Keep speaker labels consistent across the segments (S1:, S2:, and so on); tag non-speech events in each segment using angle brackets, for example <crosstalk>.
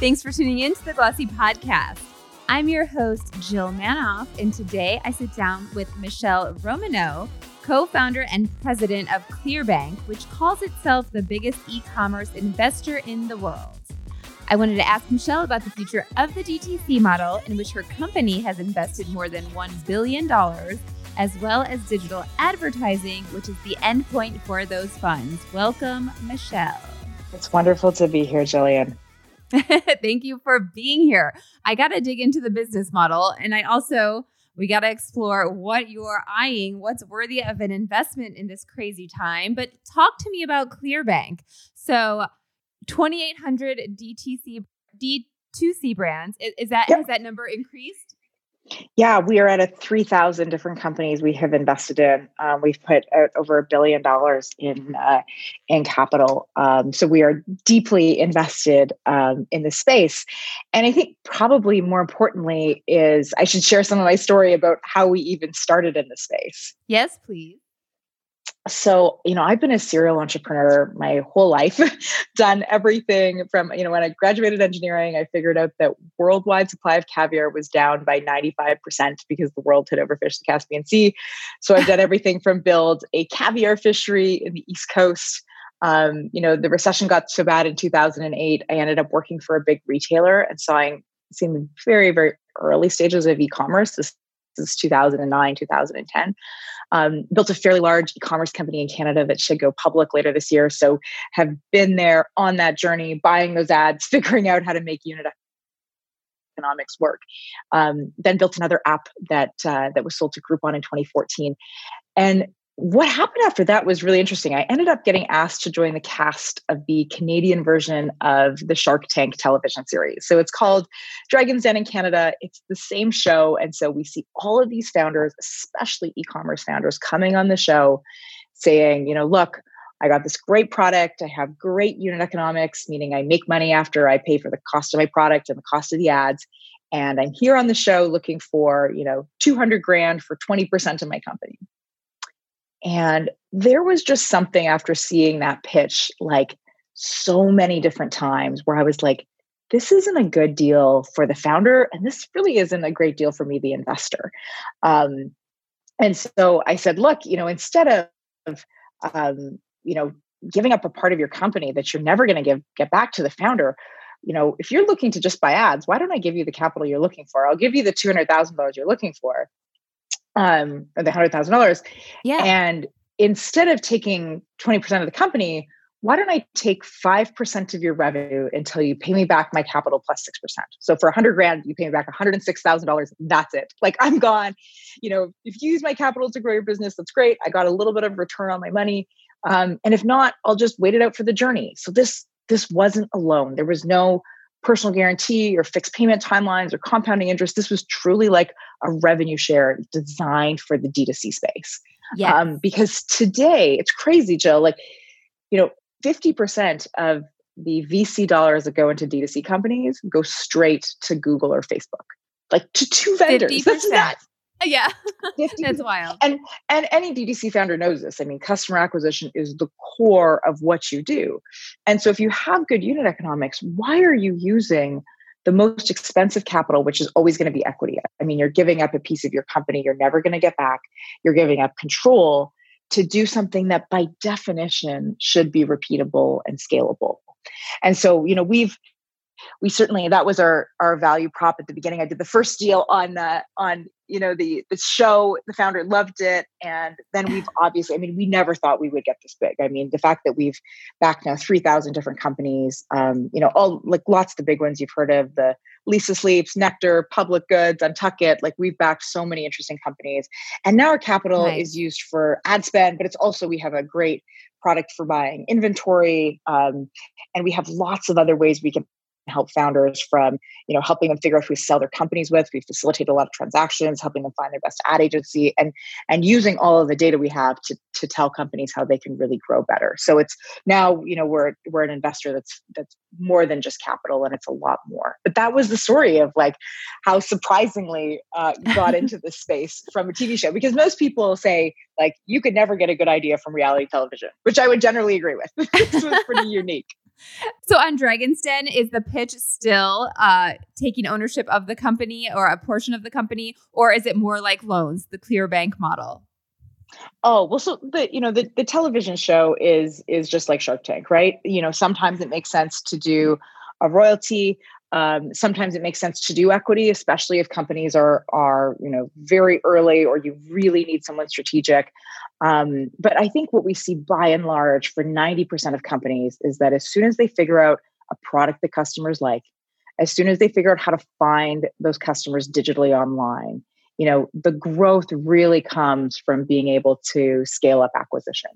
S1: Thanks for tuning in to the Glossy Podcast. I'm your host, Jill Manoff, and today I sit down with Michele Romanow, co founder and president of Clearbanc, which calls itself the biggest e commerce investor in the world. I wanted to ask Michele about the future of the DTC model, in which her company has invested more than $1 billion, as well as digital advertising, which is the endpoint for those funds. Welcome, Michele.
S2: It's wonderful to be here, Jillian. <laughs>
S1: Thank you for being here. I got to dig into the business model, and I also we got to explore what you're eyeing, what's worthy of an investment in this crazy time. But talk to me about Clearbanc. So, 2,800 DTC D2C brands. Is, is that yep. has that number increased?
S2: Yeah, we are at a 3,000 different companies we have invested in. Um, we've put out over a billion dollars in uh, in capital. Um, so we are deeply invested um, in the space. And I think probably more importantly is I should share some of my story about how we even started in the space.
S1: Yes, please
S2: so you know i've been a serial entrepreneur my whole life <laughs> done everything from you know when i graduated engineering i figured out that worldwide supply of caviar was down by 95% because the world had overfished the caspian sea. So i've done <laughs> everything from build a caviar fishery in the east coast. Um, you know the recession got so bad in 2008 i ended up working for a big retailer and saw seeing the very very early stages of e-commerce. This is 2009 2010 um, built a fairly large e-commerce company in Canada that should go public later this year. So have been there on that journey, buying those ads, <laughs> figuring out how to make unit economics work. Um, then built another app that uh, that was sold to Groupon in 2014, and what happened after that was really interesting. I ended up getting asked to join the cast of the Canadian version of the Shark Tank television series. So it's called Dragons Den in Canada. It's the same show. And so we see all of these founders, especially e commerce founders, coming on the show saying, you know, look, I got this great product. I have great unit economics, meaning I make money after I pay for the cost of my product and the cost of the ads. And I'm here on the show looking for, you know, 200 grand for 20% of my company. And there was just something after seeing that pitch, like so many different times, where I was like, this isn't a good deal for the founder, and this really isn't a great deal for me, the investor. Um, and so I said, look, you know, instead of, um, you know, giving up a part of your company that you're never going to give get back to the founder, you know, if you're looking to just buy ads, why don't I give you the capital you're looking for? I'll give you the two hundred thousand dollars you're looking for, um, or the hundred thousand dollars.
S1: Yeah.
S2: And instead of taking 20% of the company, why don't I take 5% of your revenue until you pay me back my capital plus 6%? So for 100 grand, you pay me back $106,000. That's it. Like I'm gone. You know, if you use my capital to grow your business, that's great. I got a little bit of return on my money. Um, and if not, I'll just wait it out for the journey. So this, this wasn't a loan. There was no personal guarantee or fixed payment timelines or compounding interest. This was truly like a revenue share designed for the D2C space.
S1: Yeah. Um,
S2: because today it's crazy, Jill. Like, you know, 50% of the VC dollars that go into D2C companies go straight to Google or Facebook. Like to two vendors. 50%. That's nuts.
S1: Yeah. <laughs> That's wild.
S2: And and any DTC founder knows this. I mean, customer acquisition is the core of what you do. And so if you have good unit economics, why are you using the most expensive capital, which is always going to be equity? I mean, you're giving up a piece of your company you're never going to get back. You're giving up control to do something that by definition should be repeatable and scalable. And so, you know, we've we certainly that was our our value prop at the beginning. I did the first deal on uh, on you know the the show. The founder loved it, and then we've <laughs> obviously. I mean, we never thought we would get this big. I mean, the fact that we've backed now three thousand different companies. Um, you know, all like lots of the big ones you've heard of the Leesa Sleeps, Nectar, Public Goods, Untuckit. Like we've backed so many interesting companies, and now our capital nice. is used for ad spend, but it's also we have a great product for buying inventory, um, and we have lots of other ways we can help founders from you know helping them figure out who to sell their companies with. We facilitate a lot of transactions helping them find their best ad agency and and using all of the data we have to to tell companies how they can really grow better. So it's now you know we're we're an investor that's that's more than just capital and it's a lot more. But that was the story of like how surprisingly uh, got <laughs> into this space from a tv show because most people say like you could never get a good idea from reality television which i would generally agree with. <laughs> This was pretty unique <laughs>
S1: so on Dragon's Den, is the pitch still uh, taking ownership of the company or a portion of the company, or is it more like loans, the Clearbanc model?
S2: Oh well, so the you know the the television show is is just like Shark Tank, right? You know, sometimes it makes sense to do a royalty. Um, sometimes it makes sense to do equity, especially if companies are are you know very early or you really need someone strategic. Um, but I think what we see by and large for ninety percent of companies is that as soon as they figure out a product that customers like, as soon as they figure out how to find those customers digitally online, you know the growth really comes from being able to scale up acquisition.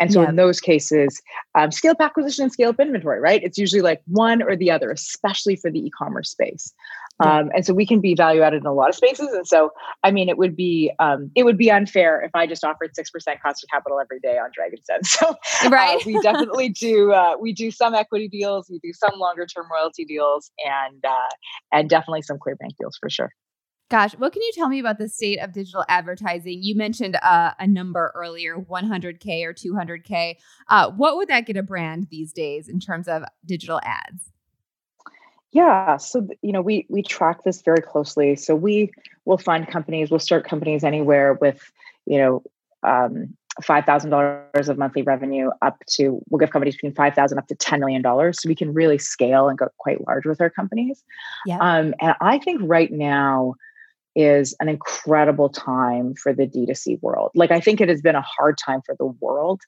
S2: And so in those cases um, scale up acquisition and scale up inventory right? It's usually like one or the other especially for the e-commerce space. Um, and so we can be value added in a lot of spaces. And so i mean it would be um, it would be unfair if i just offered 6% cost of capital every day on dragon's den <laughs> so uh, right. uh, we definitely do uh, we do some equity deals we do some longer term royalty deals and uh, and definitely some Clearbanc deals for sure
S1: Gosh, what can you tell me about the state of digital advertising? You mentioned uh, a number earlier, 100K or 200K. Uh, what would that get a brand these days in terms of digital ads?
S2: Yeah, so you know we we track this very closely. So we will fund companies. We'll start companies anywhere with you know um, five thousand dollars of monthly revenue up to we'll give companies between five thousand up to ten million dollars. So we can really scale and go quite large with our companies. Yeah. Um, and I think right now is an incredible time for the D2C world. Like I think it has been a hard time for the world,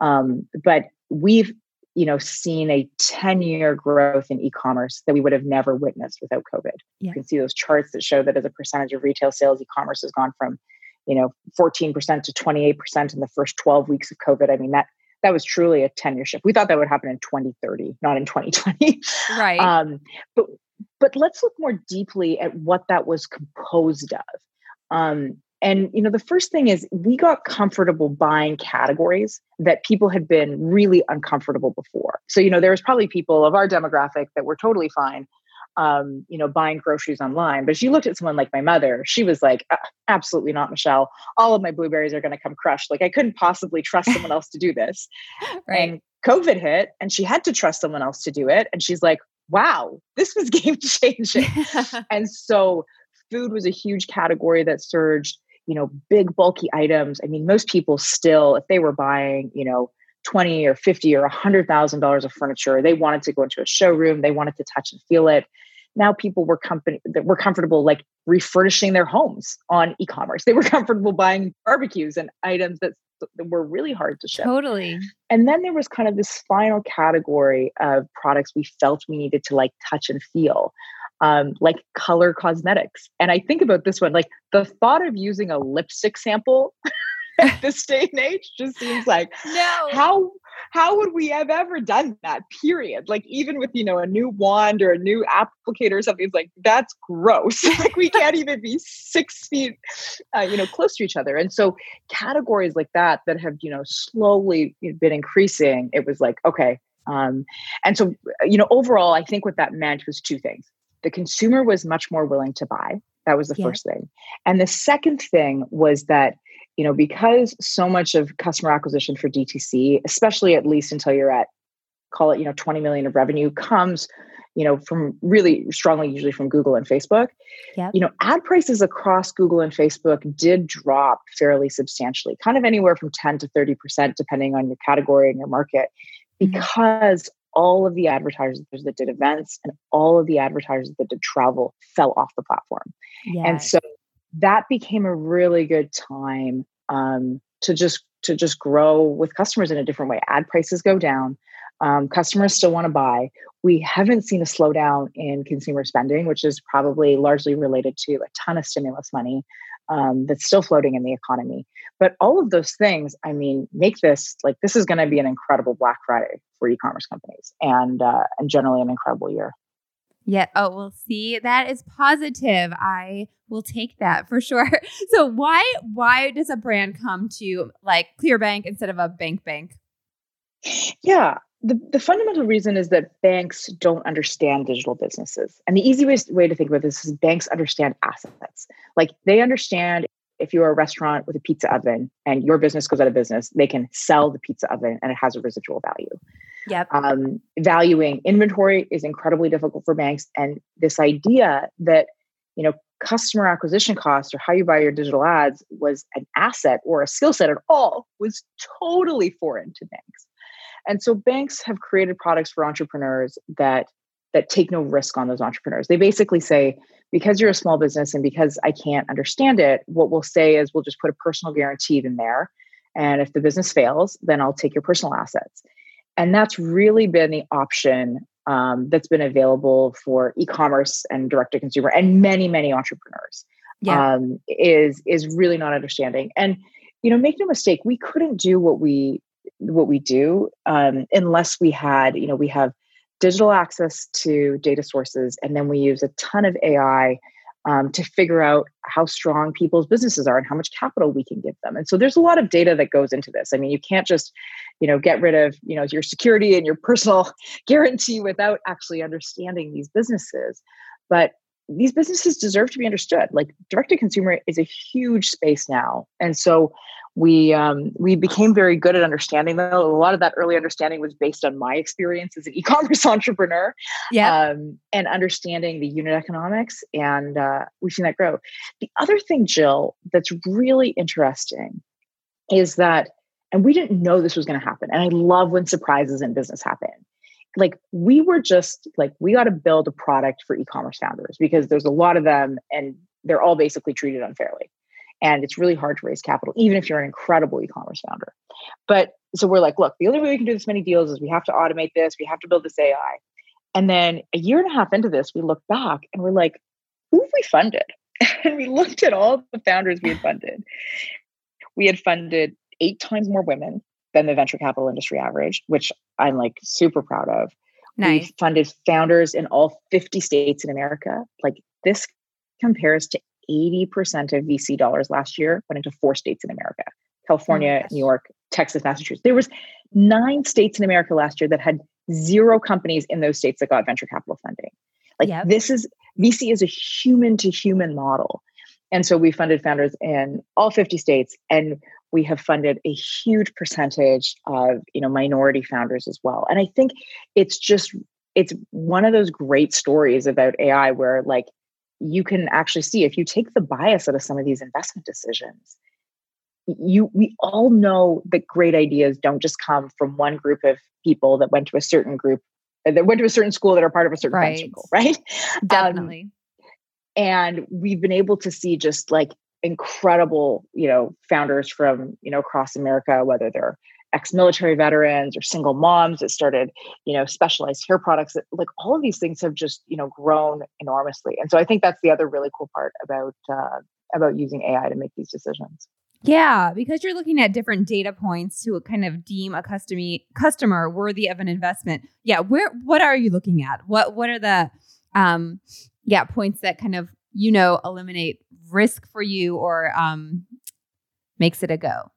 S2: um, but we've you know seen a 10 year growth in e-commerce that we would have never witnessed without covid. Yeah. you can see those charts that show that as a percentage of retail sales e-commerce has gone from you know 14% to 28% in the first 12 weeks of covid. I mean that that was truly a 10 year shift. We thought that would happen in 2030 not in 2020 <laughs>
S1: right. Um,
S2: but but let's look more deeply at what that was composed of. Um, and you know, the first thing is we got comfortable buying categories that people had been really uncomfortable before. So you know, there was probably people of our demographic that were totally fine, um, you know, buying groceries online. But if you looked at someone like my mother, she was like, uh, absolutely not, Michele. All of my blueberries are going to come crushed. Like I couldn't possibly trust someone else to do this. <laughs> right. And COVID hit, and she had to trust someone else to do it. And she's like, wow, this was <laughs> game changing. <laughs> and so food was a huge category that surged, you know, big bulky items. I mean, most people still, if they were buying, you know, 20 or 50 or $100,000 of furniture, they wanted to go into a showroom, they wanted to touch and feel it. Now people were company that were comfortable like refurnishing their homes on e-commerce. They were <laughs> comfortable buying barbecues and items that that were really hard to ship.
S1: Totally.
S2: And then there was kind of this final category of products we felt we needed to like touch and feel. Um, like color cosmetics. And I think about this one, like the thought of using a lipstick sample <laughs> at this day and age just seems like no how how would we have ever done that period? Like even with you know a new wand or a new applicator or something it's like that's gross. <laughs> Like we can't even be six feet uh, you know close to each other. And so categories like that that have you know slowly been increasing it was like okay um, and so you know overall i think what that meant was two things. The consumer was much more willing to buy. That was the yeah. first thing. And the second thing was that you know, because so much of customer acquisition for DTC, especially at least until you're at call it, you know, 20 million of revenue comes, you know, from really strongly usually from Google and Facebook. Yep. You know, ad prices across Google and Facebook did drop fairly substantially, kind of anywhere from 10 to 30% depending on your category and your market mm-hmm. because mm-hmm. all of the advertisers that did events and all of the advertisers that did travel fell off the platform. Yes. And so that became a really good time um, to just to just grow with customers in a different way. Ad prices go down. Um, customers still want to buy. We haven't seen a slowdown in consumer spending, which is probably largely related to a ton of stimulus money um, that's still floating in the economy. But all of those things, I mean, make this like this is going to be an incredible Black Friday for e-commerce companies, and uh, and generally an incredible year.
S1: Yeah. Oh, well, see, that is positive. I will take that for sure. <laughs> So why why does a brand come to like Clearbanc instead of a bank bank?
S2: Yeah. The, the fundamental reason is that banks don't understand digital businesses. And the easiest way to think about this is banks understand assets. Like they understand if you're a restaurant with a pizza oven and your business goes out of business, they can sell the pizza oven and it has a residual value
S1: Yep.
S2: Um, valuing inventory is incredibly difficult for banks. And this idea that, you know, customer acquisition costs or how you buy your digital ads was an asset or a skill set at all was totally foreign to banks. And so banks have created products for entrepreneurs that that take no risk on those entrepreneurs. They basically say, because you're a small business and because I can't understand it, what we'll say is we'll just put a personal guarantee in there. And if the business fails, then I'll take your personal assets. And that's really been the option um, that's been available for e-commerce and direct to consumer and many, many entrepreneurs. Yeah. Um, is is really not understanding. And you know, make no mistake, we couldn't do what we what we do um, unless we had, you know, we have digital access to data sources, and then we use a ton of AI um, to figure out how strong people's businesses are and how much capital we can give them. And so there's a lot of data that goes into this. I mean, you can't just, you know, get rid of, you know, your security and your <laughs> personal guarantee without actually understanding these businesses. But these businesses deserve to be understood. Like direct to consumer is a huge space now. And so we um, we became very good at understanding them. A lot of that early understanding was based on my experience as an <laughs> e-commerce entrepreneur,
S1: yeah,
S2: um, and understanding the unit economics, and uh, we've seen that grow. The other thing, Jill, that's really interesting is that, and we didn't know this was going to happen. And I love when surprises in business happen. Like we were just like we got to build a product for e-commerce founders because there's a lot of them, and they're all basically treated unfairly. And it's really hard to raise capital even if you're an incredible e-commerce founder. But so we're like look the only way we can do this many deals is we have to automate this we have to build this ai and then a year and a half into this we look back and we're like who have we funded? <laughs> And we looked at all the founders we had funded. We had funded eight times more women than the venture capital industry average which i'm like super proud of
S1: nice.
S2: we funded founders in all 50 states in america like this compares to 80% of VC dollars last year went into four states in America California, oh New York, Texas, Massachusetts. There was nine states in America last year that had zero companies in those states that got venture capital funding. Like yep. this is VC is a human to human model. And so we funded founders in all 50 states and we have funded a huge percentage of, you know, minority founders as well. And I think it's just it's one of those great stories about AI where like you can actually see if you take the bias out of some of these investment decisions you we all know that great ideas don't just come from one group of people that went to a certain group uh, that went to a certain school that are part of a certain right. circle right
S1: um, definitely um,
S2: and we've been able to see just like incredible you know founders from you know across america whether they're ex-military veterans or single moms that started you know specialized hair products that, like all of these things have just you know grown enormously and so i think that's the other really cool part about uh, about using ai to make these decisions
S1: yeah, because you're looking at different data points to kind of deem a customer customer worthy of an investment. Yeah, where what are you looking at? What what are the um yeah, points that kind of you know eliminate risk for you or um makes it a go?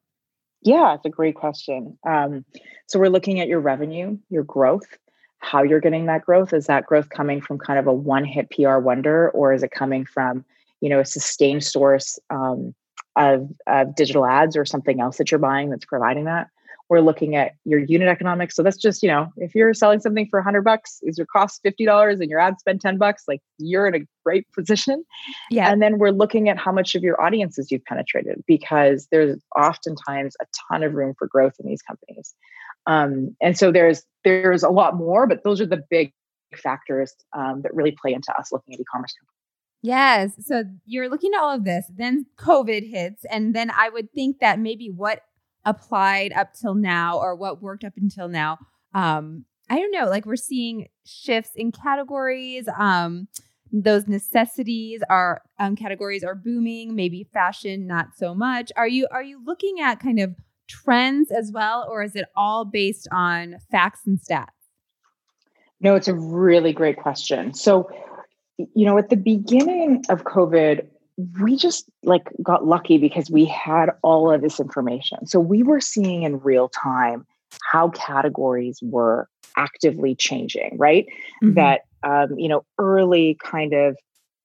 S2: Yeah, it's a great question. Um, so we're looking at your revenue, your growth, how you're getting that growth. Is that growth coming from kind of a one-hit PR wonder, or is it coming from you know a sustained source um, of, of digital ads or something else that you're buying that's providing that? We're looking at your unit economics. So that's just, you know, if you're selling something for 100 bucks, is your cost $50 and your ad spend 10 bucks, like you're in a great <laughs> position.
S1: Yeah.
S2: And then we're looking at how much of your audiences you've penetrated because there's oftentimes a ton of room for growth in these companies. Um, and so there's there's a lot more, but those are the big factors um, that really play into us looking at e-commerce companies.
S1: Yes. So you're looking at all of this, then COVID hits, and then I would think that maybe what applied up till now or what worked up until now. Um i don't know like we're seeing shifts in categories. Um those necessities are um, categories are booming maybe fashion not so much. Are you are you looking at kind of trends as well or is it all based on facts and stats?
S2: No it's a really great question. So you know at the beginning of covid we just like got lucky because we had all of this information. So we were seeing in real time how categories were actively changing, right? Mm-hmm. That um, you know, early kind of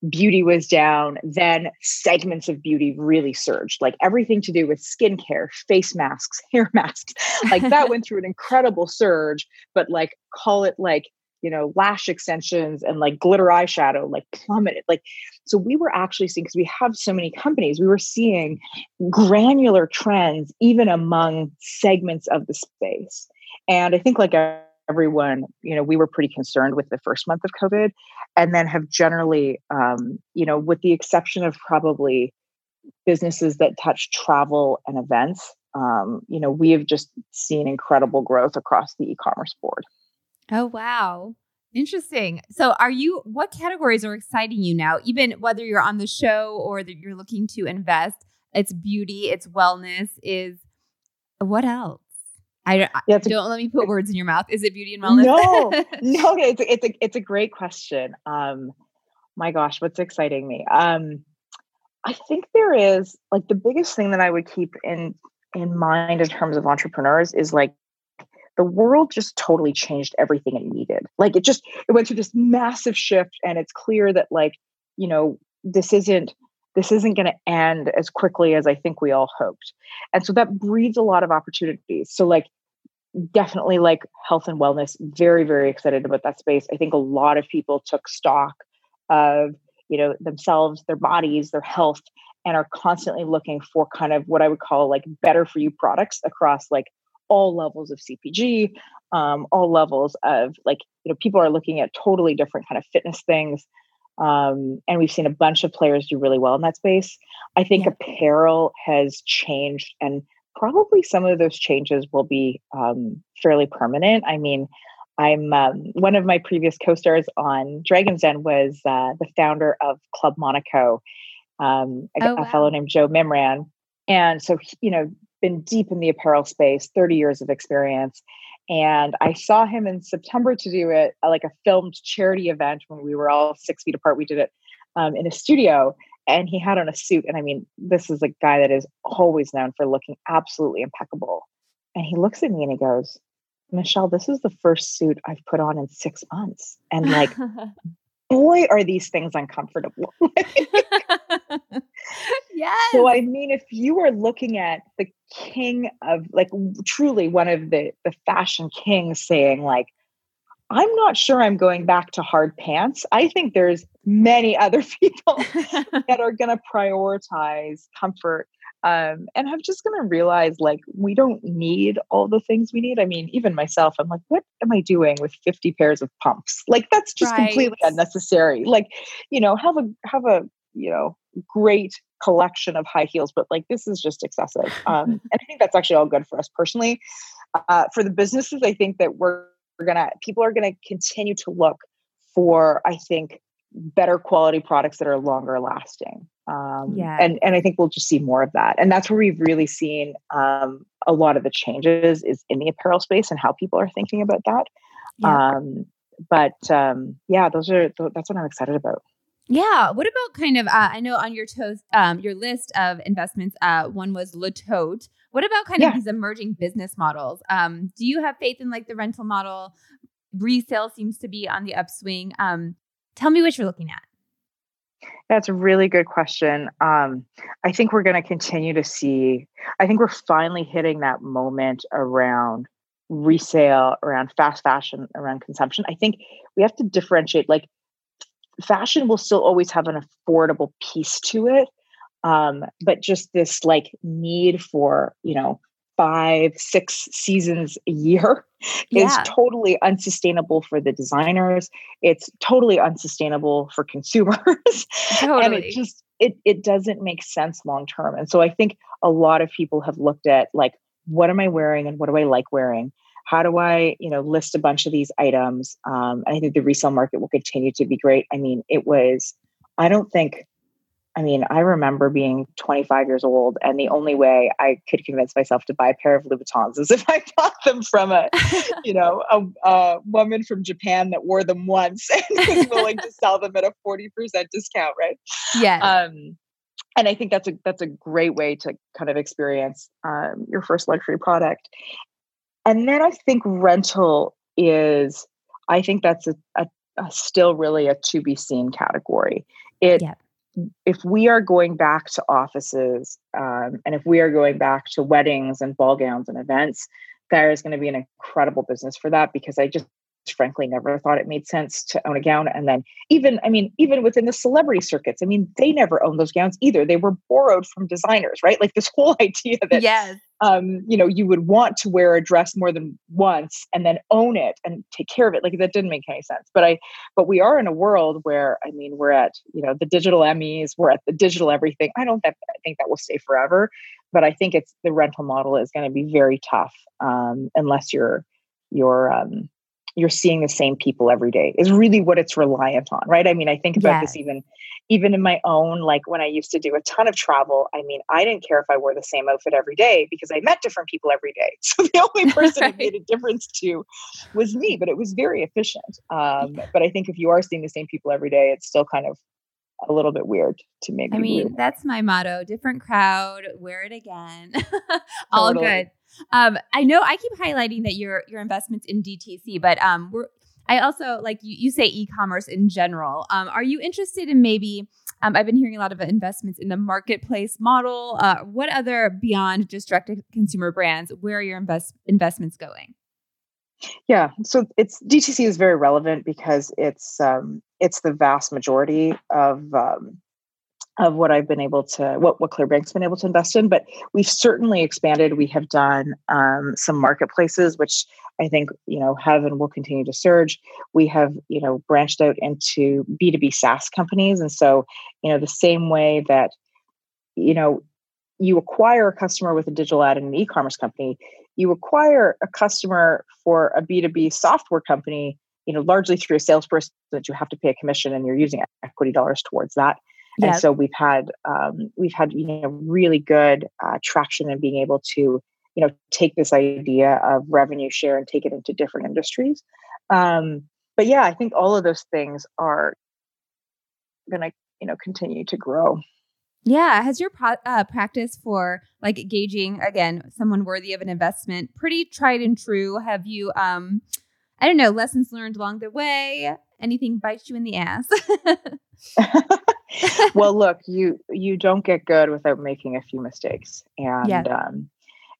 S2: beauty was down, then segments of beauty really surged. Like everything to do with skincare, face masks, <laughs> hair masks, like that <laughs> went through an incredible surge. But like, call it like, you know, lash extensions and like glitter eyeshadow, like plummeted. Like, so we were actually seeing, because we have so many companies, we were seeing granular trends even among segments of the space. And I think like everyone, you know, we were pretty concerned with the first month of COVID and then have generally, um, you know, with the exception of probably businesses that touch travel and events, um, you know, we have just seen incredible growth across the e-commerce board.
S1: Oh, wow. Interesting. So, are you, what categories are exciting you now, even whether you're on the show or that you're looking to invest? It's beauty, it's wellness, is what else? I, yeah, don't let me put words in your mouth. Is it beauty and wellness?
S2: No, <laughs> no, it's it's a it's a great question. Um, my gosh, what's exciting me? Um, I think there is like the biggest thing that I would keep in in mind in terms of entrepreneurs is like the world just totally changed everything it needed. Like it just it went through this massive shift, and it's clear that like you know this isn't this isn't going to end as quickly as I think we all hoped. And so that breeds a lot of opportunities. So, like, definitely like health and wellness, very, very excited about that space. I think a lot of people took stock of, you know, themselves, their bodies, their health, and are constantly looking for kind of what I would call like better for you products across like all levels of CPG, um, all levels of like, you know, people are looking at totally different kind of fitness things. Um, and we've seen a bunch of players do really well in that space. I think yeah. apparel has changed, and probably some of those changes will be um, fairly permanent. I mean, I'm um, one of my previous co-stars on Dragon's Den was uh, the founder of Club Monaco, um, a, oh, wow. a, fellow named Joe Mimran, and so you know, been deep in the apparel space, 30 years of experience. And I saw him in September to do it uh, like a filmed charity event when we were all six feet apart. We did it um, in a studio, and he had on a suit. And I mean, this is a guy that is always known for looking absolutely impeccable. And he looks at me and he goes, Michele, this is the first suit I've put on in six months. And like, <laughs> boy, are these things uncomfortable. <laughs> <laughs>
S1: yes.
S2: So I mean, if you are looking at the king of like truly one of the the fashion kings saying like, I'm not sure I'm going back to hard pants. I think there's many other <laughs> people that are going <laughs> to prioritize comfort um, and I'm just going to realize like we don't need all the things we need. I mean, even myself, I'm like, what am I doing with 50 pairs of pumps? Like that's just right. completely unnecessary. Like, you know, have a have a you know great collection of high heels, but like this is just excessive. <laughs> Um, and I think that's actually all good for us personally. Uh, for the businesses, I think that we're, we're gonna people are gonna continue to look for I think better quality products that are longer lasting. Um, yeah. And, and I think we'll just see more of that. And that's where we've really seen um, a lot of the changes is in the apparel space and how people are thinking about that. Yeah. Um, but um, yeah, those are, that's what I'm excited about.
S1: Yeah. What about kind of, uh, I know on your toast, um, your list of investments, uh, one was Le Tote. What about kind yeah. of these emerging business models? Um, do you have faith in like the rental model? Resale seems to be on the upswing. Um, tell me what you're looking at.
S2: That's a really good question. Um, I think we're going to continue to see, I think we're finally hitting that moment around resale, around fast fashion, around consumption. I think we have to differentiate like fashion will still always have an affordable piece to it. Um, but just this like need for, you know, five, six seasons a year <laughs> yeah. is totally unsustainable for the designers. It's totally unsustainable for consumers. Totally. <laughs> and it just it it doesn't make sense long term. And so I think a lot of people have looked at like what am I wearing and what do I like wearing? How do I, you know, list a bunch of these items? Um, I think the resale market will continue to be great. I mean, it was, I don't think I mean, I remember being 25 years old, and the only way I could convince myself to buy a pair of Louboutins is <laughs> if I bought them from a, <laughs> you know, a, a, woman from Japan that wore them once <laughs> and was willing to sell them at a 40% discount, right?
S1: Yeah.
S2: Um, and I think that's a that's a great way to kind of experience um, your first luxury product. And then I think rental is, I think that's a, a, a still really a to be seen category. It if we are going back to offices um, and if we are going back to weddings and ball gowns and events there is going to be an incredible business for that because i just frankly never thought it made sense to own a gown. And then even i mean even within the celebrity circuits i mean they never owned those gowns either. They were borrowed from designers right? Like this <laughs> whole idea that
S1: yes.
S2: um, you know you would want to wear a dress more than once and then own it and take care of it. Like that didn't make any sense. But i but we are in a world where i mean we're at you know the digital emmys we're at the digital everything. I don't I think that will stay forever but i think it's the rental model is going to be very tough um, unless you're you're um, you're seeing the same people every day is really what it's reliant on right i mean i think about this even even in my own like when i used to do a ton of travel i mean i didn't care if i wore the same outfit every day because i met different people every day <laughs> so the only <laughs> person right. it made a difference to was me but it was very efficient um, but i think if you are seeing the same people every day it's still kind of a little bit weird to maybe.
S1: I mean, that's my motto: different crowd, wear it again. <laughs> All totally. good. Um, I know I keep highlighting that your your investments in DTC, but um, we're I also like you, you say e-commerce in general. Um, are you interested in maybe? Um, I've been hearing a lot of investments in the marketplace model. Uh, what other beyond just direct to consumer brands? Where are your invest investments going?
S2: Yeah, so it's DTC is very relevant because it's um, it's the vast majority of um, of what I've been able to what what Clearbanc's been able to invest in. But we've certainly expanded. We have done um, some marketplaces, which I think you know have and will continue to surge. We have you know branched out into B two B SaaS companies, and so you know the same way that you know you acquire a customer with a digital ad in an e-commerce company you acquire a customer for a b2b software company you know largely through a salesperson that you have to pay a commission and you're using equity dollars towards that and so we've had um, we've had you know really good uh, traction in being able to you know take this idea of revenue share and take it into different industries um, but yeah i think all of those things are going to you know continue to grow
S1: yeah. Has your pro- uh, practice for like gauging again someone worthy of an investment pretty tried and true? Have you, um, I don't know, lessons learned along the way? Anything bites you in the ass? <laughs> <laughs>
S2: well, look, you you don't get good without making a few mistakes, and yeah. um,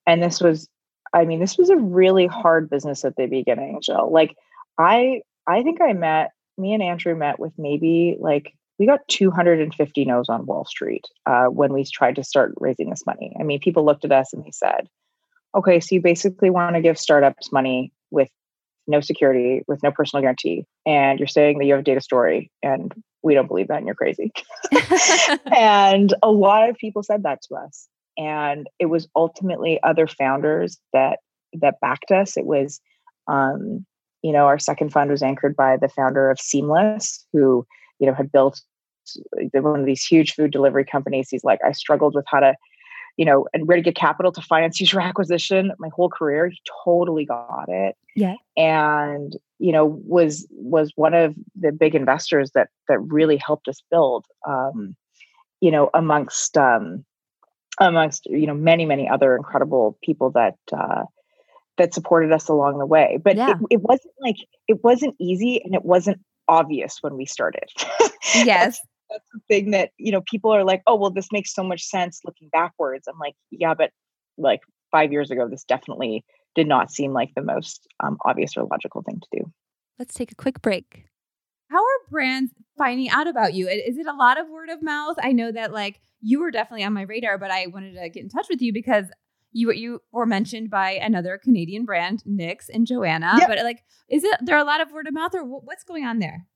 S2: and this was, I mean, this was a really hard business at the beginning, Jill. Like, I I think I met me and Andrew met with maybe like we got 250 no's on Wall Street uh, when we tried to start raising this money. I mean, people looked at us and they said, okay, so you basically want to give startups money with no security, with no personal guarantee, and you're saying that you have a data story, and we don't believe that, and you're crazy. <laughs> <laughs> and a lot of people said that to us. And it was ultimately other founders that that backed us. It was um, you know, our second fund was anchored by the founder of Seamless, who you know, had built one of these huge food delivery companies. He's like, I struggled with how to, you know, and where to get capital to finance user <laughs> acquisition my whole career. He totally got it.
S1: Yeah.
S2: And, you know, was was one of the big investors that that really helped us build um, you know, amongst um amongst, you know, many, many other incredible people that uh that supported us along the way. But yeah. it, it wasn't like it wasn't easy and it wasn't obvious when we started. <laughs>
S1: Yes.
S2: That's, that's the thing that, you know, people are like, oh, well, this makes so much sense looking backwards. I'm like, yeah, but like five years ago, this definitely did not seem like the most um, obvious or logical thing to do.
S1: Let's take a quick break. How are brands finding out about you? Is it a lot of word of mouth? I know that like you were definitely on my radar, but I wanted to get in touch with you because you you were mentioned by another Canadian brand, Knix and Joanna. Yep. But like, is it there a lot of word of mouth, or what's going on there?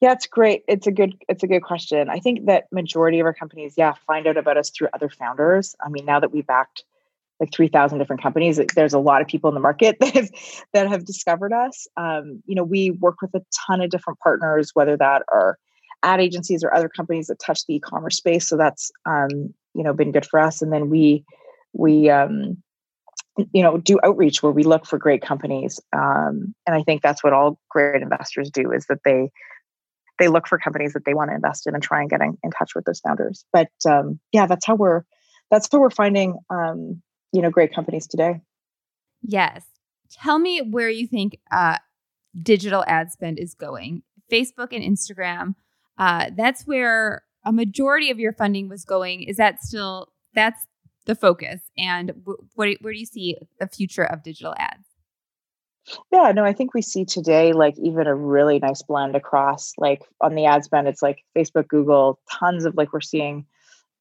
S2: Yeah, it's great. It's a good it's a good question. I think that majority of our companies, yeah, find out about us through other founders. I mean, now that we backed like 3000 different companies there's a lot of people in the market <laughs> that have that have discovered us um, you know we work with a ton of different partners whether that are ad agencies or other companies that touch the e-commerce space so that's um, you know been good for us and then we we um, you know do outreach where we look for great companies um, and i think that's what all great investors do is that they they look for companies that they want to invest in and try and get in, in touch with those founders but um, yeah that's how we're that's how we're finding um, you know great companies today
S1: yes tell me where you think uh, digital ad spend is going facebook and instagram uh, that's where a majority of your funding was going. Is that still that's the focus? And w- what, where do you see the future of digital ads?
S2: Yeah, no, I think we see today like even a really nice blend across like on the ad spend, it's like Facebook, Google, tons of like we're seeing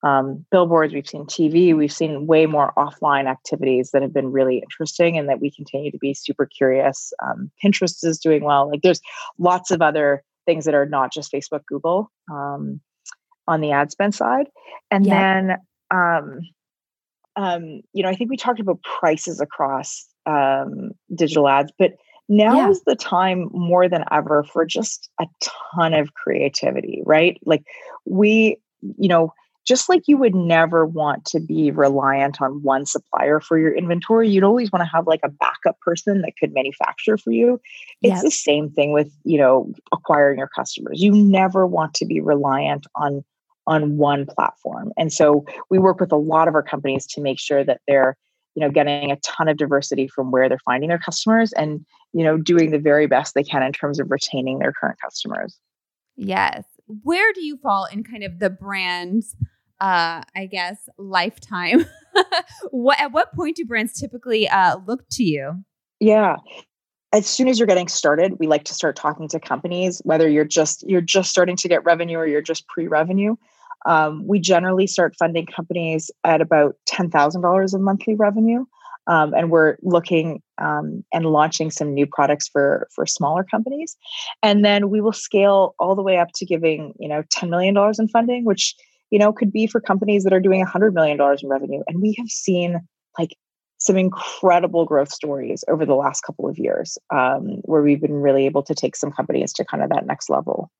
S2: um, billboards, we've seen TV, we've seen way more offline activities that have been really interesting and that we continue to be super curious. Um, Pinterest is doing well. Like there's lots of other things that are not just Facebook, Google um, on the ad spend side. And then, um, um, you know, I think we talked about prices across um, digital ads, but now yeah. is the time more than ever for just a ton of creativity, right? Like we, you know, just like you would never want to be reliant on one supplier for your inventory, you'd always want to have like a backup person that could manufacture for you. It's yep. the same thing with, you know, acquiring your customers. You never want to be reliant on on one platform. And so we work with a lot of our companies to make sure that they're, you know, getting a ton of diversity from where they're finding their customers and, you know, doing the very best they can in terms of retaining their current customers.
S1: Yes. Where do you fall in kind of the brands uh, I guess, lifetime. <laughs> what at what point do brands typically uh, look to you?
S2: Yeah, as soon as you're getting started, we like to start talking to companies, whether you're just you're just starting to get revenue or you're just pre-revenue. Um, we generally start funding companies at about ten thousand dollars of monthly revenue, um, and we're looking um, and launching some new products for for smaller companies, and then we will scale all the way up to giving you know ten million dollars in funding, which you know, could be for companies that are doing $100 million in revenue. And we have seen like some incredible growth stories over the last couple of years um, where we've been really able to take some companies to kind of that next level.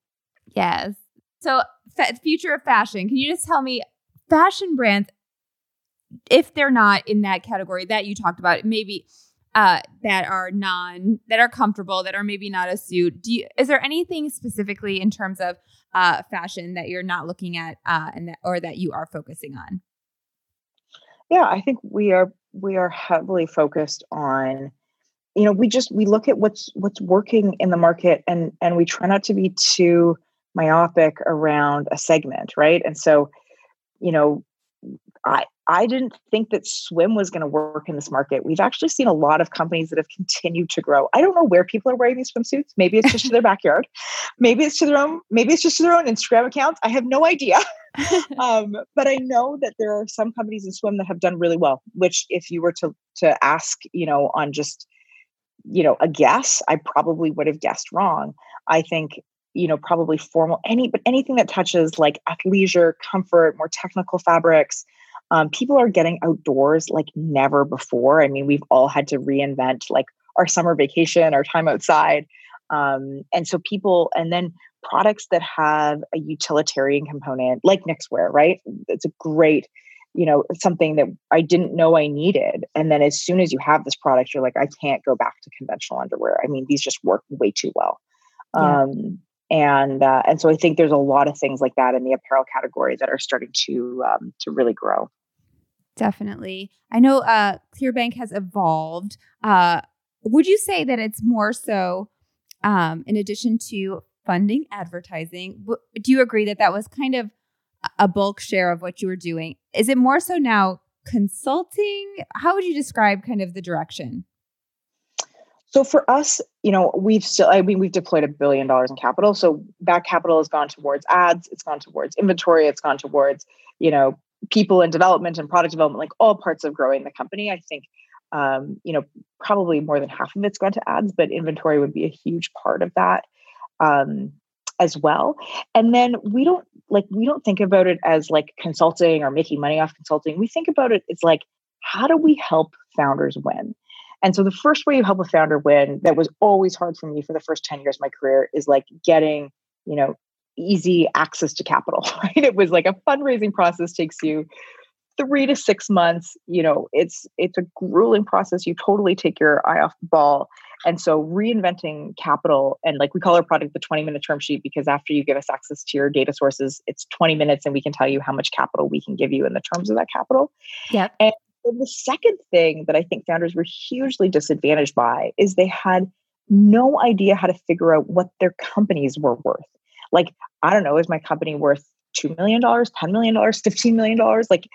S1: Yes. So, fa- future of fashion, can you just tell me fashion brands, if they're not in that category that you talked about, maybe uh, that are non that are comfortable that are maybe not a suit do you is there anything specifically in terms of uh, fashion that you're not looking at uh, and that or that you are focusing on?
S2: Yeah i think we are we are heavily focused on you know we just we look at what's what's working in the market and and we try not to be too myopic around a segment right and so you know I I didn't think that swim was going to work in this market. We've actually seen a lot of companies that have continued to grow. I don't know where people are wearing these swimsuits. Maybe it's just to their backyard. Maybe it's to their own. Maybe it's just to their own Instagram accounts. I have no idea. <laughs> um, but I know that there are some companies in swim that have done really well. Which, if you were to to ask, you know, on just you know a guess, I probably would have guessed wrong. I think you know probably formal any but anything that touches like athleisure comfort more technical fabrics um, people are getting outdoors like never before. I mean, we've all had to reinvent like our summer vacation, our time outside. Um, and so people, and then products that have a utilitarian component like Knixwear, right? It's a great, you know, something that I didn't know I needed. And then as soon as you have this product, you're like, I can't go back to conventional underwear. I mean, these just work way too well. Yeah. Um, and uh, and so I think there's a lot of things like that in the apparel category that are starting to um, to really grow.
S1: Definitely, I know uh, Clearbanc has evolved. Uh, would you say that it's more so, um, in addition to funding advertising? Do you agree that that was kind of a bulk share of what you were doing? Is it more so now consulting? How would you describe kind of the direction?
S2: So for us, you know, we've still, I mean, we've deployed a billion dollars in capital. So that capital has gone towards ads, it's gone towards inventory, it's gone towards, you know, people and development and product development, like all parts of growing the company. I think, um, you know, probably more than half of it's gone to ads, but inventory would be a huge part of that um, as well. And then we don't like, we don't think about it as like consulting or making money off consulting. We think about it, it's like, how do we help founders win? And so the first way you help a founder win that was always hard for me for the first 10 years of my career is like getting, you know, easy access to capital, <laughs> right? It was like a fundraising process takes you three to six months you know it's it's a grueling process. You totally take your eye off the ball. And so reinventing capital and like we call our product the 20 minute term sheet because after you give us access to your data sources it's 20 minutes and we can tell you how much capital we can give you in the terms of that capital.
S1: Yeah
S2: and and the second thing that I think founders were hugely disadvantaged by is they had no idea how to figure out what their companies were worth. Like, I don't know, is my company worth $2 million, $10 million, $15 million? Like,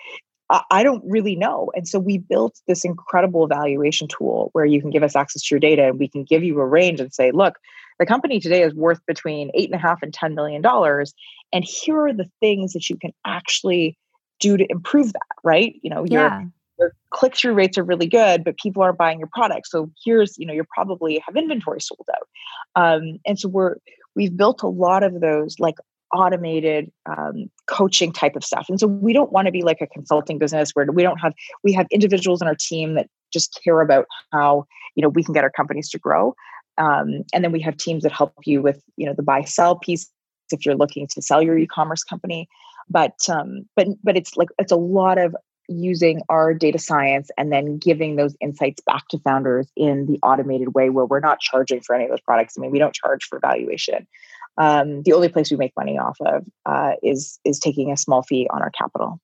S2: I don't really know. And so we built this incredible evaluation tool where you can give us access to your data and we can give you a range and say, look, the company today is worth between eight and a half and ten million dollars. And here are the things that you can actually do to improve that, right? You know, your Your click-through rates are really good, but people aren't buying your product. So here's, you know, you're probably have inventory sold out. Um, and so we're we've built a lot of those like automated um, coaching type of stuff. And so we don't want to be like a consulting business where we don't have we have individuals in our team that just care about how you know we can get our companies to grow. Um, and then we have teams that help you with you know the buy sell piece if you're looking to sell your e-commerce company. But um, but but it's like it's a lot of using our data science and then giving those insights back to founders in the automated way where we're not charging for any of those products. I mean, we don't charge for valuation. Um, the only place we make money off of uh, is is taking a small fee on our capital.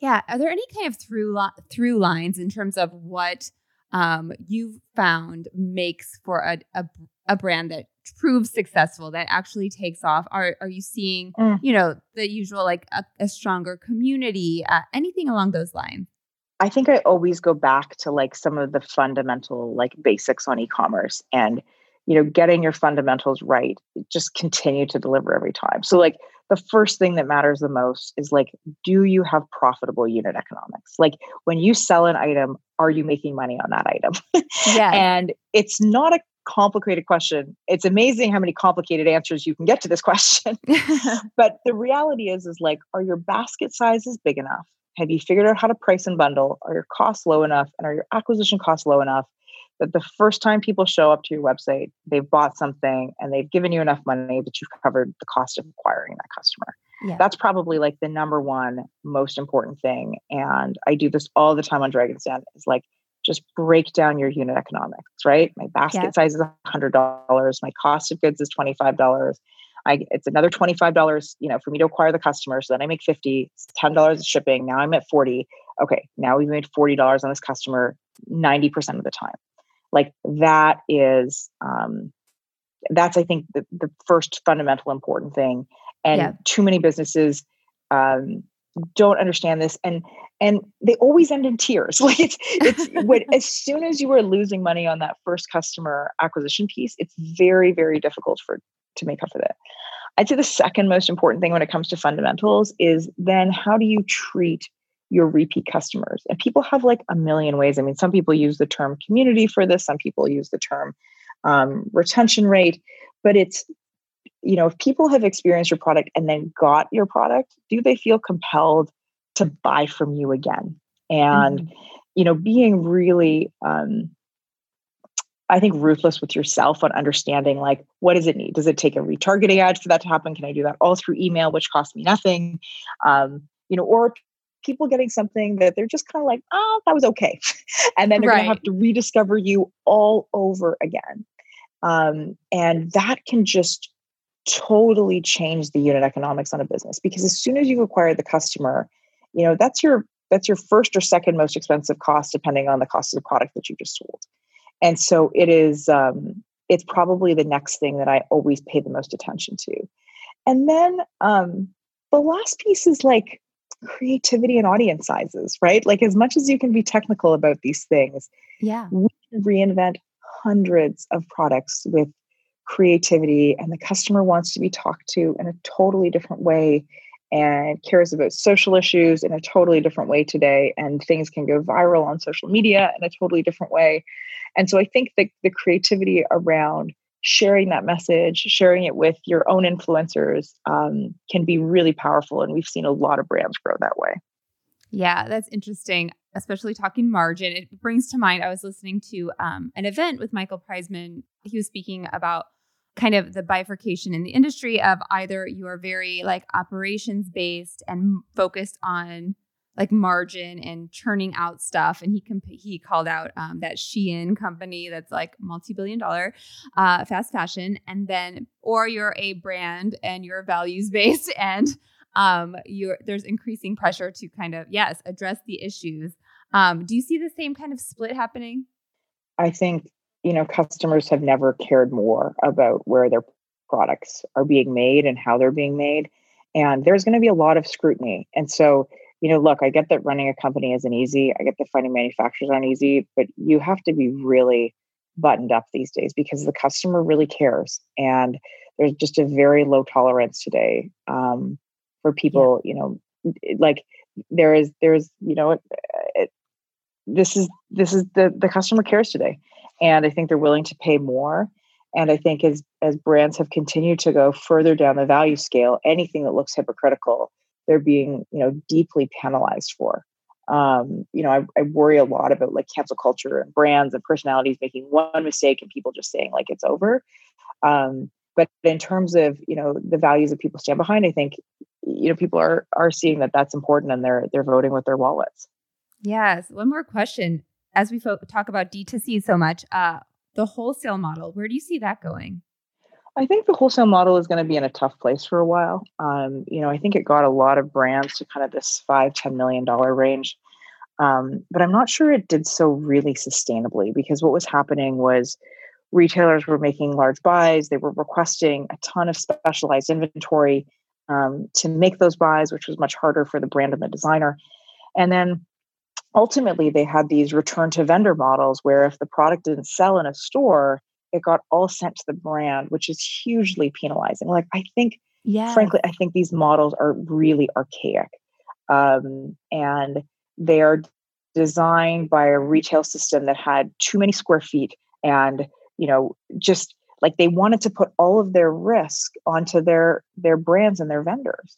S1: Yeah. Are there any kind of through through lines in terms of what um, you've found makes for a, a a brand that proves successful that actually takes off? Are are you seeing
S2: Mm.
S1: you know the usual like a, a stronger community, uh, anything along those lines?
S2: I think I always go back to like some of the fundamental like basics on e-commerce and you know getting your fundamentals right just continue to deliver every time. So like the first thing that matters the most is like do you have profitable unit economics? Like when you sell an item are you making money on that item? <laughs>
S1: Yeah.
S2: and it's not a complicated question. It's amazing how many complicated answers you can get to this question. <laughs> <laughs> but the reality is is like are your basket sizes big enough have you figured out how to price and bundle are your costs low enough and are your acquisition costs low enough that the first time people show up to your website they've bought something and they've given you enough money that you've covered the cost of acquiring that customer
S1: yeah.
S2: that's probably like the number one most important thing and i do this all the time on dragon's den is like just break down your unit economics right my basket
S1: Yeah.
S2: size is $100 my cost of goods is $25 I, it's another $25, you know, for me to acquire the customer. So then I make 50, it's $10 of shipping. Now I'm at 40. Okay. Now we've made $40 on this customer 90% of the time. Like that is, um, that's, I think the, the first fundamental important thing. And
S1: Yeah.
S2: too many businesses, um, don't understand this and and they always end in tears. <laughs> Like it's it's when as soon as you are losing money on that first customer acquisition piece it's very very difficult for to make up for that. I'd say the second most important thing when it comes to fundamentals is then how do you treat your repeat customers? And people have like a million ways. I mean some people use the term community for this some people use the term um, retention rate but it's you know, if people have experienced your product and then got your product, do they feel compelled to buy from you again? And,
S1: Mhm.
S2: you know, being really, um, I think, ruthless with yourself on understanding like, what does it need? Does it take a retargeting ad for that to happen? Can I do that all through email, which costs me nothing? Um, you know, or people getting something that they're just kind of like, oh, that was okay. <laughs> and then they're going to have to rediscover you all over again. Um, and that can just totally change the unit economics on a business because as soon as you acquire the customer, you know, that's your that's your first or second most expensive cost depending on the cost of the product that you just sold. And so it is um it's probably the next thing that I always pay the most attention to. And then um the last piece is like creativity and audience sizes, right? Like as much as you can be technical about these things,
S1: yeah.
S2: we can reinvent hundreds of products with creativity and the customer wants to be talked to in a totally different way and cares about social issues in a totally different way today and things can go viral on social media in a totally different way and so i think that the creativity around sharing that message sharing it with your own influencers um, can be really powerful and we've seen a lot of brands grow that way
S1: Yeah, that's interesting, especially talking margin. It brings to mind I was listening to um, an event with Michael Preysman. He was speaking about kind of the bifurcation in the industry of either you are very like operations based and focused on like margin and churning out stuff. And he comp- he called out um, that Shein company that's like multi billion dollar uh, fast fashion, and then or you're a brand and you're values based <laughs> and um you're there's increasing pressure to kind of yes address the issues um do you see the same kind of split happening
S2: I think you know customers have never cared more about where their products are being made and how they're being made. And there's going to be a lot of scrutiny. And so, you know, look, I get that running a company isn't easy. I get that finding manufacturers aren't easy, but you have to be really buttoned up these days because the customer really cares. And there's just a very low tolerance today um, for people, yeah. you know, like there is, there's, you know, it, it, this is, this is the, the customer cares today. And I think they're willing to pay more and I think as as brands have continued to go further down the value scale, anything that looks hypocritical, they're being you know deeply penalized for. Um, you know, I, I worry a lot about like cancel culture and brands and personalities making one mistake and people just saying like it's over. Um, but in terms of you know the values that people stand behind, I think you know people are are seeing that that's important and they're they're voting with their wallets.
S1: Yes. One more question. As we fo- talk about D2C so much, uh, the wholesale model, where do you see that going?
S2: I think the wholesale model is going to be in a tough place for a while. Um, you know, I think it got a lot of brands to kind of this five, ten million dollar range. Um, but I'm not sure it did so really sustainably because what was happening was retailers were making large buys. They were requesting a ton of specialized inventory um, to make those buys, which was much harder for the brand and the designer. And then ultimately they had these return to vendor models where if the product didn't sell in a store it got all sent to the brand which is hugely penalizing. Like i think yeah. frankly i think these models are really archaic um, and they are designed by a retail system that had too many square feet and you know just like they wanted to put all of their risk onto their their brands and their vendors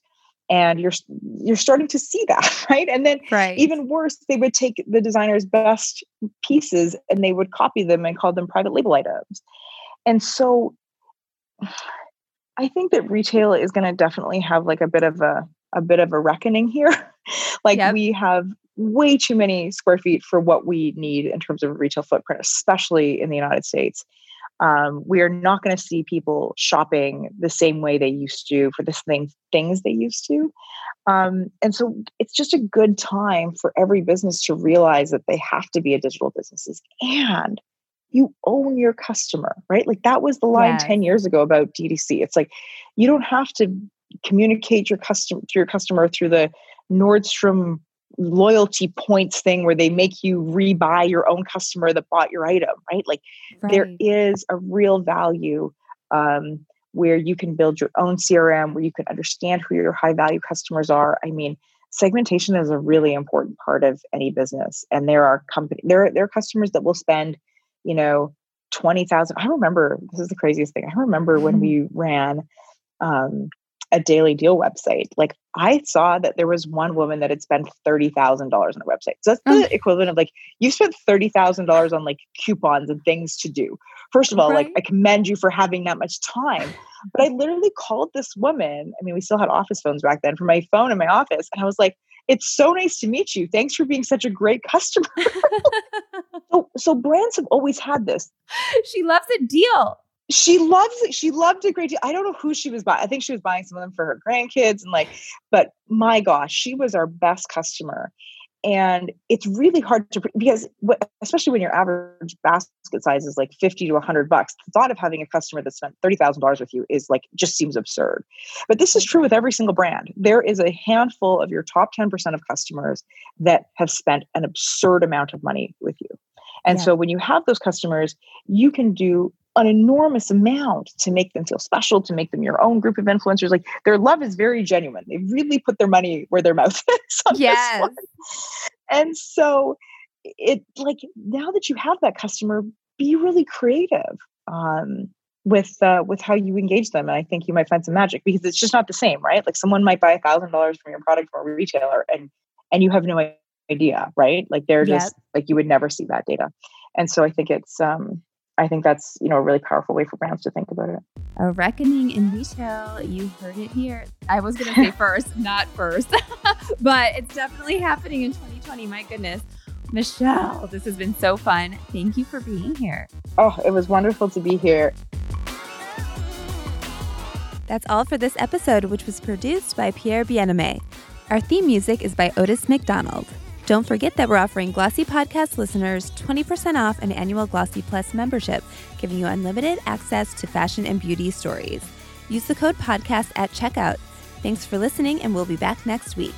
S2: and you're you're starting to see that <laughs> right and then right. even worse they would take the designer's best pieces and they would copy them and call them private label items and so <sighs> i think that retail is going to definitely have like a bit of a a bit of a reckoning here <laughs> like yep. we have way too many square feet for what we need in terms of retail footprint especially in the united states um, we are not going to see people shopping the same way they used to for the same things they used to. Um, and so it's just a good time for every business to realize that they have to be a digital businesses and you own your customer, right? Like that was the line yes. 10 years ago about DTC. It's like you don't have to communicate your customer to your customer through the Nordstrom loyalty points thing where they make you rebuy your own customer that bought your item, right? Like right. there is a real value um, where you can build your own CRM, where you can understand who your high value customers are. I mean, segmentation is a really important part of any business, and there are company there there are customers that will spend, you know, twenty thousand. I remember this is the craziest thing. I remember mm-hmm. when we ran um, a daily deal website. Like I saw that there was one woman that had spent $30,000 on a website. So that's the oh. equivalent of like, you spent $30,000 on like coupons and things to do. First of all, right. like I commend you for having that much time. But I literally called this woman. I mean, we still had office phones back then for my phone in my office. And I was like, it's so nice to meet you. Thanks for being such a great customer. <laughs> so, so brands have always had this.
S1: She loves a deal
S2: she loves it. She loved a great deal. I don't know who she was buying. I think she was buying some of them for her grandkids and like, but my gosh, she was our best customer. And it's really hard to because especially when your average basket size is like 50 to 100 bucks, the thought of having a customer that spent $30,000 with you is like just seems absurd. But this is true with every single brand. There is a handful of your top 10% of customers that have spent an absurd amount of money with you. And yeah. so when you have those customers, you can do an enormous amount to make them feel special, to make them your own group of influencers. Like their love is very genuine. They really put their money where their mouth <laughs> is. yes. And so it like now that you have that customer, be really creative um, with uh, with how you engage them. And I think you might find some magic because it's just not the same, right? Like someone might buy a thousand dollars from your product from a retailer and and you have no idea, right? Like they're yep. just like you would never see that data. And so I think it's um I think that's you know a really powerful way for brands to think about it.
S1: A reckoning in retail. You heard it here. I was going to say <laughs> first, not first, <laughs> but it's definitely happening in 2020. My goodness. Michele, this has been so fun. Thank you for being here.
S2: Oh, it was wonderful to be here.
S1: That's all for this episode, which was produced by Pierre Bienaimé. Our theme music is by Otis McDonald. Don't forget that we're offering Glossy Podcast listeners 20% off an annual Glossy Plus membership, giving you unlimited access to fashion and beauty stories. Use the code podcast at checkout. Thanks for listening, and we'll be back next week.